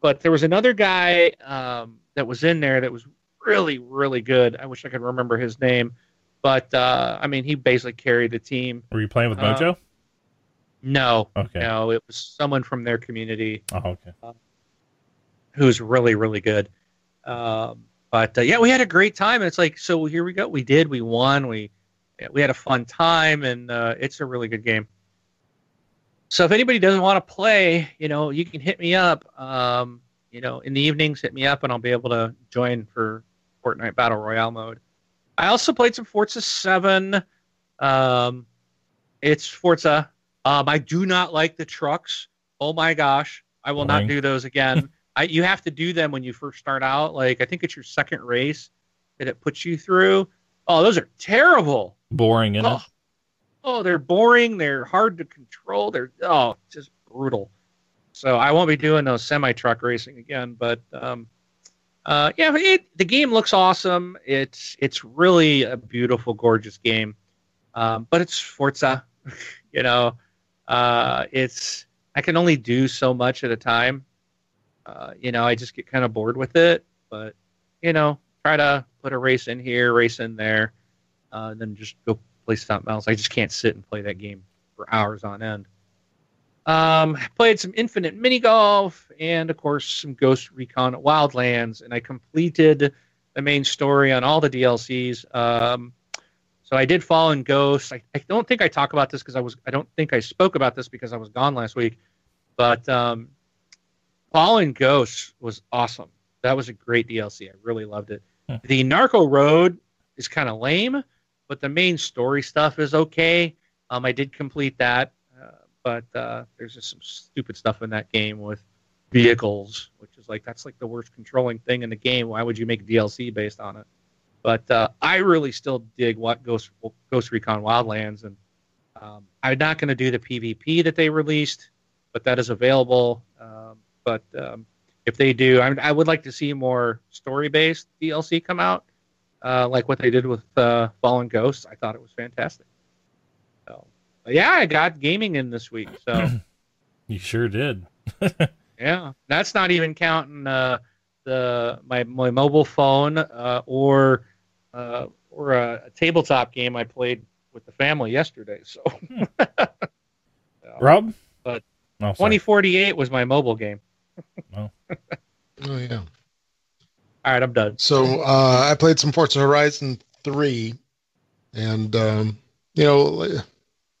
but there was another guy um, that was in there that was really really good. I wish I could remember his name, but uh, I mean he basically carried the team. were you playing with Uh, Mojo? No, Okay. no, it was someone from their community Oh, okay. who's really really good. Um, but uh, yeah, we had a great time. And it's like, so here we go. We did. We won. We we had a fun time, and uh, it's a really good game. So if anybody doesn't want to play, you know, you can hit me up. Um, you know, in the evenings, hit me up, and I'll be able to join for Fortnite Battle Royale mode. I also played some Forza Seven. Um, it's Forza. Um, I do not like the trucks. Oh my gosh, I will Boring. not do those again. I, you have to do them when you first start out. Like I think it's your second race that it puts you through. Oh, those are terrible. Boring, isn't Oh, it? oh, they're boring. They're hard to control. They're oh, just brutal. So I won't be doing those semi truck racing again. But um, uh, yeah, it, the game looks awesome. It's it's really a beautiful, gorgeous game. Um, but it's Forza, you know. Uh, it's I can only do so much at a time. Uh, you know, I just get kind of bored with it. But you know, try to put a race in here, race in there, uh, and then just go play something else. I just can't sit and play that game for hours on end. Um, played some Infinite Mini Golf and, of course, some Ghost Recon Wildlands, and I completed the main story on all the DLCs. Um, so I did Fallen Ghost. I, I don't think I talk about this because I was. I don't think I spoke about this because I was gone last week. But um, Fallen Ghost was awesome. That was a great DLC. I really loved it. Hmm. The Narco Road is kind of lame, but the main story stuff is okay. Um, I did complete that, uh, but uh, there's just some stupid stuff in that game with vehicles, which is like that's like the worst controlling thing in the game. Why would you make DLC based on it? But uh, I really still dig what Ghost Ghost Recon Wildlands, and um, I'm not going to do the PvP that they released, but that is available. Um, but um, if they do, I, I, would like to see more story based DLC come out, uh, like what they did with uh, Fallen Ghosts. I thought it was fantastic. So, yeah, I got gaming in this week. So you sure did. yeah, that's not even counting uh, the my my mobile phone uh, or uh, or a, a, tabletop game I played with the family yesterday. So, Rob, but oh, 2048 was my mobile game. oh. oh yeah. All right, I'm done. So uh, I played some Forza Horizon three, and um, you know,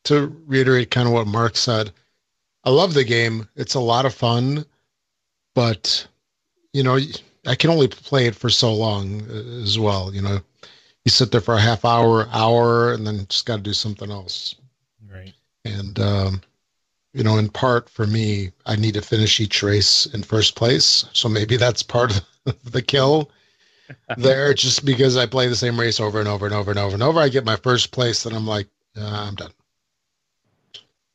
to reiterate kind of what Mark said, I love the game. It's a lot of fun, but you know, I can only play it for so long uh, as well. You know, you sit there for a half hour, hour, and then just got to do something else. Right. And um, you know, in part for me, I need to finish each race in first place. So maybe that's part of the kill there. Just because I play the same race over and over and over and over and over, I get my first place, and I'm like, uh, I'm done.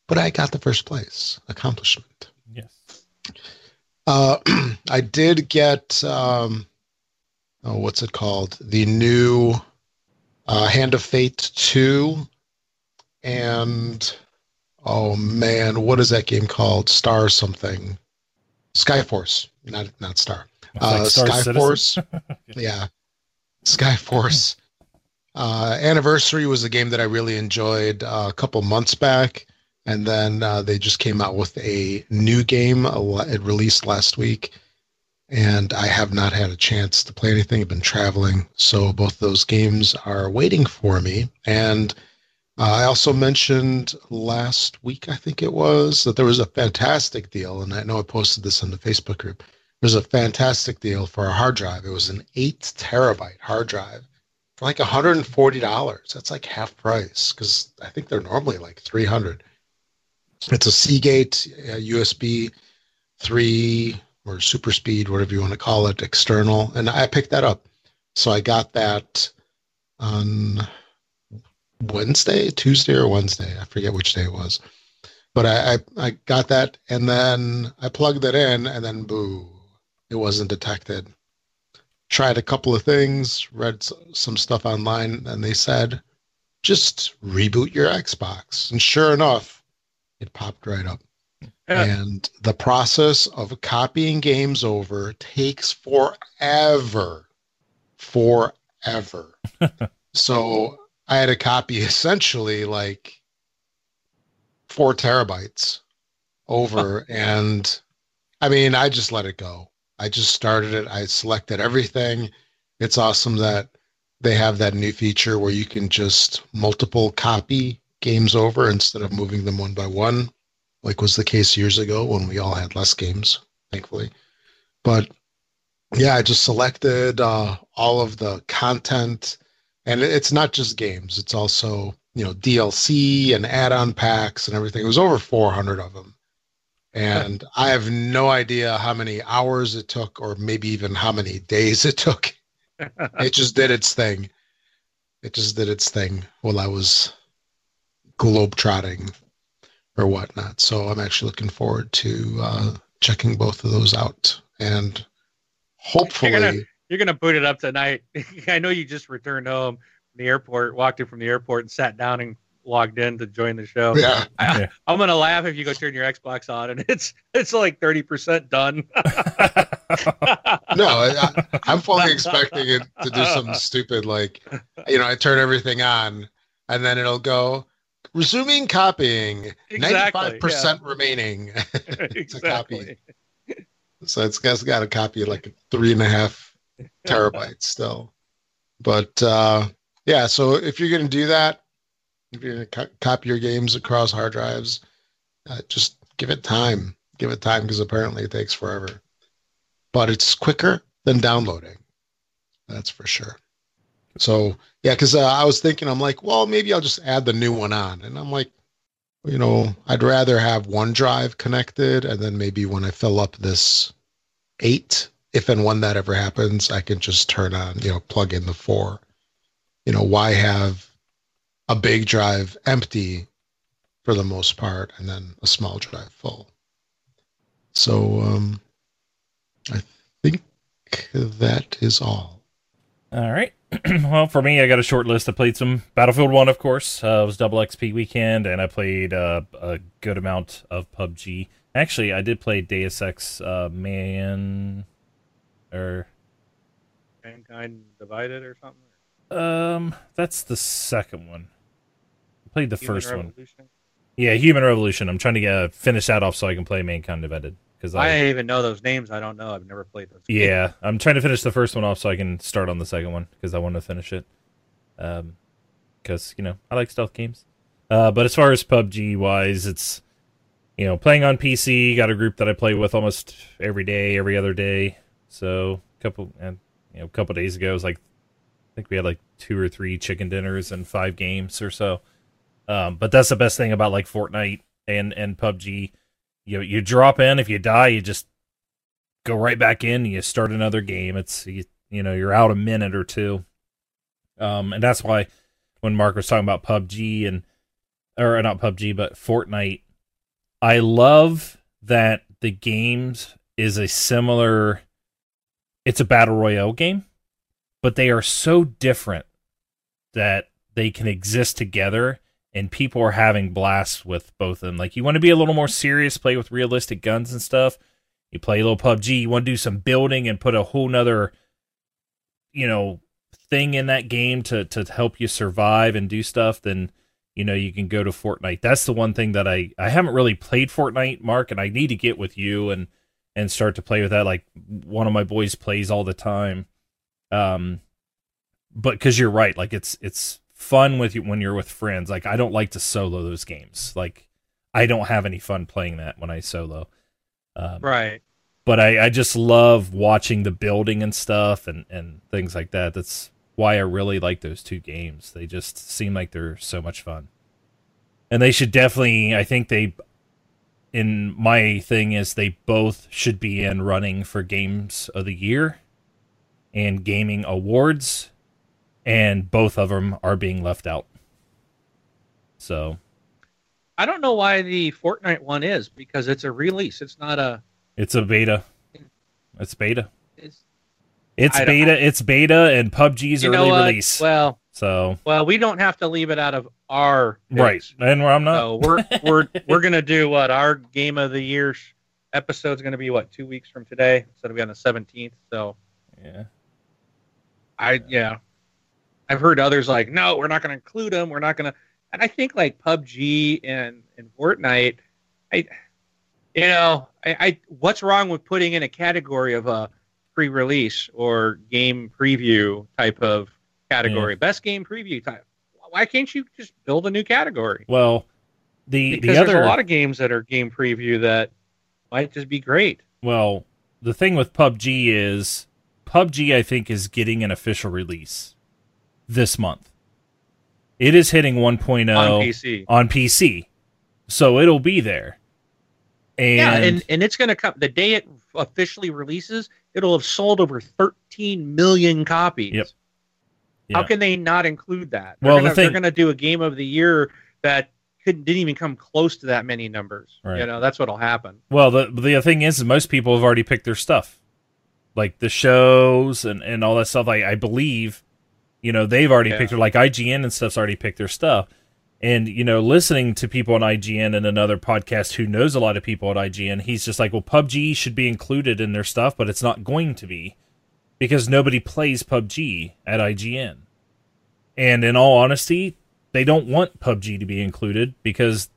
But I got the first place accomplishment. Yes. Uh, I did get um, oh, what's it called? The new uh, Hand of Fate two, and oh man, what is that game called? Star something. Skyforce, not not Star. Uh, Skyforce. yeah, Skyforce. Uh, Anniversary was a game that I really enjoyed uh, a couple months back and then uh, they just came out with a new game. It released last week, and I have not had a chance to play anything. I've been traveling, so both those games are waiting for me. And uh, I also mentioned last week, I think it was, that there was a fantastic deal, and I know I posted this on the Facebook group. There's a fantastic deal for a hard drive. It was an eight terabyte hard drive for like $140. That's like half price because I think they're normally like 300 it's a Seagate uh, USB 3 or super speed, whatever you want to call it, external. And I picked that up. So I got that on Wednesday, Tuesday or Wednesday. I forget which day it was. But I, I, I got that and then I plugged it in and then boo, it wasn't detected. Tried a couple of things, read some stuff online, and they said, just reboot your Xbox. And sure enough, it popped right up. And the process of copying games over takes forever. Forever. so I had to copy essentially like four terabytes over. and I mean, I just let it go. I just started it. I selected everything. It's awesome that they have that new feature where you can just multiple copy games over instead of moving them one by one, like was the case years ago when we all had less games, thankfully. But yeah, I just selected uh, all of the content, and it's not just games; it's also you know DLC and add-on packs and everything. It was over 400 of them, and I have no idea how many hours it took, or maybe even how many days it took. it just did its thing. It just did its thing while I was globe trotting or whatnot. So I'm actually looking forward to uh, checking both of those out and hopefully. You're gonna, you're gonna boot it up tonight. I know you just returned home from the airport, walked in from the airport, and sat down and logged in to join the show. Yeah. I, Yeah. I'm gonna laugh if you go turn your Xbox on and it's it's like thirty percent done. No, I, I- I'm fully expecting it to do something stupid like, you know, I turn everything on and then it'll go resuming copying, Exactly, 95% remaining. it's a copy. So it's got, it's got a copy like three and a half terabytes still. But uh, yeah, so if you're going to do that, if you're going to co- copy your games across hard drives, uh, just give it time. Give it time because apparently it takes forever. But it's quicker than downloading. That's for sure. So yeah, because uh, I was thinking, I'm like, well, maybe I'll just add the new one on, and I'm like, you know, I'd rather have OneDrive connected, and then maybe when I fill up this eight, if and when that ever happens, I can just turn on, you know, plug in the four. You know, why have a big drive empty for the most part, and then a small drive full? So um, I think that is all. All right. well, for me, I got a short list. I played some Battlefield 1, of course. Uh, it was double XP weekend, and I played uh, a good amount of PUBG. Actually, I did play Deus Ex uh, Man. Or. Mankind divided or something. Um, that's the second one. I played the Human first one. Yeah, Human Revolution. I'm trying to get, finish that off so I can play Mankind Divided. Because I I, didn't even know those names. I don't know. I've never played those. games. yeah, I'm trying to finish the first one off so I can start on the second one because I want to finish it. Um, because you know I like stealth games. Uh, but as far as PUBG wise, it's you know playing on PC. Got a group that I play with almost every day, every other day. So a couple and you know a couple days ago, it was like I think we had like two or three chicken dinners and five games or so. Um, but that's the best thing about like Fortnite and and PUBG. You you drop in. If you die, you just go right back in. You start another game. It's you, you know you're out a minute or two. Um, and that's why when Mark was talking about PUBG and or not PUBG but Fortnite, I love that the games is a similar. It's a battle royale game, but they are so different that they can exist together and people are having blasts with both of them. Like you want to be a little more serious, play with realistic guns and stuff. You play a little PUBG, you want to do some building and put a whole nother, you know, thing in that game to to help you survive and do stuff, then you know you can go to Fortnite. That's the one thing that I I haven't really played Fortnite, Mark, and I need to get with you and and start to play with that. Like one of my boys plays all the time. Um, but because you're right, like it's it's fun with you when you're with friends. Like I don't like to solo those games. Like I don't have any fun playing that when I solo. Um, Right. but I, I just love watching the building and stuff and, and things like that. That's why I really like those two games. They just seem like they're so much fun. And they should definitely I think they in my thing is they both should be in running for games of the year and gaming awards and both of them are being left out. So, I don't know why the Fortnite one is because it's a release. It's not a. it's a beta. It's beta. It's, It's beta. It's beta, and PUBG's you early release. Well, so well, we don't have to leave it out of our right, and where I'm not. So we're we're we're gonna do what our game of the year sh- episode's gonna be what two weeks from today, so it'll be on the seventeenth. So Yeah, I yeah, I've heard others like, no, we're not gonna include them. We're not gonna, and I think like PUBG and and Fortnite, I, you know, I, I what's wrong with putting in a category of a pre-release or game preview type of category, best game preview type. Why can't you just build a new category? well, the because the other there's a lot of games that are game preview that might just be great. well, the thing with PUBG is PUBG. I think is getting an official release this month. It is hitting 1.0 on PC. on PC, so it'll be there. And, yeah, and and it's going to come the day it officially releases. It'll have sold over 13 million copies. Yep. How can they not include that? Well, they're the gonna, they're going to do a game of the year that couldn't didn't even come close to that many numbers. Right. You know, that's what'll happen. Well, the the thing is, is most people have already picked their stuff, like the shows and and all that stuff. I I believe, you know, they've already Yeah. picked their like IGN and stuff's already picked their stuff. And you know, listening to people on IGN and another podcast who knows a lot of people at IGN, he's just like, well, PUBG should be included in their stuff, but it's not going to be because nobody plays PUBG at IGN. And in all honesty, they don't want PUBG to be included because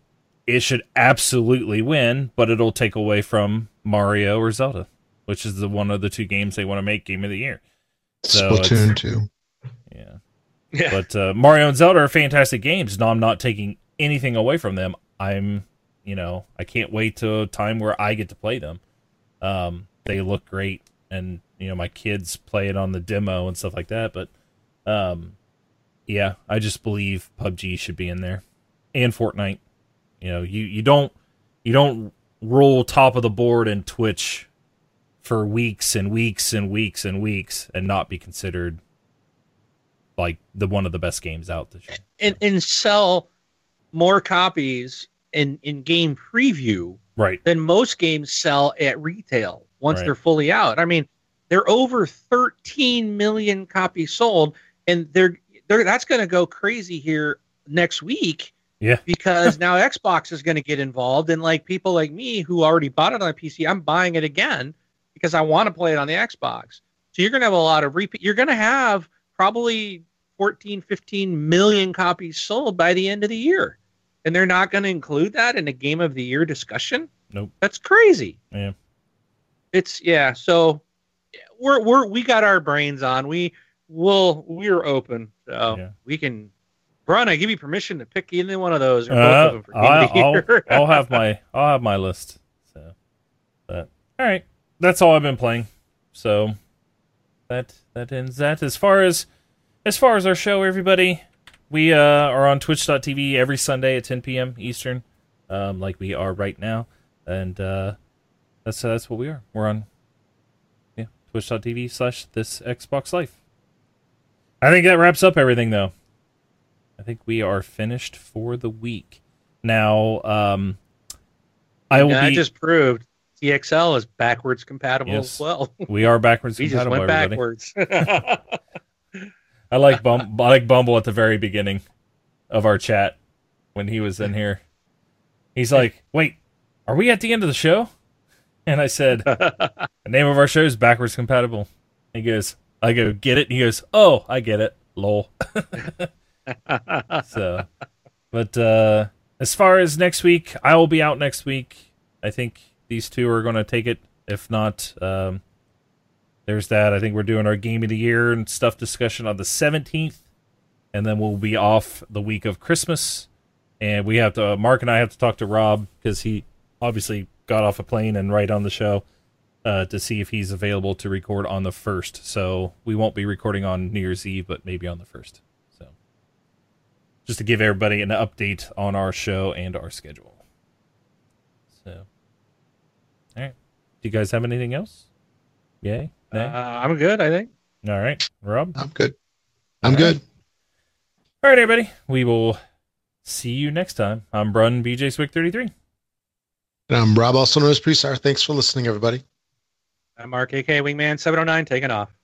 it should absolutely win, but it'll take away from Mario or Zelda, which is the one of the two games they want to make game of the year. So Splatoon 2. Yeah. Yeah. But uh, Mario and Zelda are fantastic games. No, I'm not taking anything away from them. I'm, you know, I can't wait to a time where I get to play them. Um, they look great, and you know, my kids play it on the demo and stuff like that. But, um, yeah, I just believe PUBG should be in there, and Fortnite. You know, you you don't you don't roll top of the board in Twitch for weeks and weeks and weeks and weeks and not be considered like the one of the best games out this year. and and sell more copies in in game preview Right. than most games sell at retail once Right. they're fully out. I mean, they're over 13 million copies sold, and they're they're that's going to go crazy here next week. Yeah. because now Xbox is going to get involved, and like people like me who already bought it on a PC, I'm buying it again because I want to play it on the Xbox. So you're going to have a lot of repeat. You're going to have probably 14, 15 million copies sold by the end of the year. And they're not going to include that in a game of the year discussion? Nope. That's crazy. Yeah. It's yeah, so we're we're we got our brains on. We will we're open. So Yeah. we can Ron, I give you permission to pick either one of those or both Uh, of them for game I, the I'll, year. I'll have my I'll have my list. So, but all right, that's all I've been playing. So that that ends that. As far as as far as our show, everybody, we uh, are on Twitch.tv every Sunday at 10 p.m. Eastern, um, like we are right now, and uh, that's that's what we are. We're on yeah Twitch.tv slash this Xbox Life. I think that wraps up everything though. I think we are finished for the week. Now, um, I will And I just proved TXL is backwards compatible Yes. as well. we are backwards we just went everybody. backwards. I like Bum- I like Bumble at the very beginning of our chat when he was in here. He's like, "Wait, are we at the end of the show?" And I said, "The name of our show is backwards compatible." He goes, "I go get it." He goes, "Oh, I get it." Lol. so, but uh, as far as next week, I will be out next week. I think these two are going to take it. If not, um, there's that. I think we're doing our game of the year and stuff discussion on the 17th, and then we'll be off the week of Christmas. And we have to, Mark and I have to talk to Rob because he obviously got off a plane and right on the show uh, to see if he's available to record on the first. So we won't be recording on New Year's Eve, but maybe on the first. So just to give everybody an update on our show and our schedule. So, all right. Do you guys have anything else? Yay? uh, I'm good, I think. All right, Rob. I'm good. I'm All right. good. All right, everybody. We will see you next time. I'm Brun BJ Swick 33. And I'm Rob, also known as Presar. Thanks for listening, everybody. I'm Mark AK Wingman 709 taking off.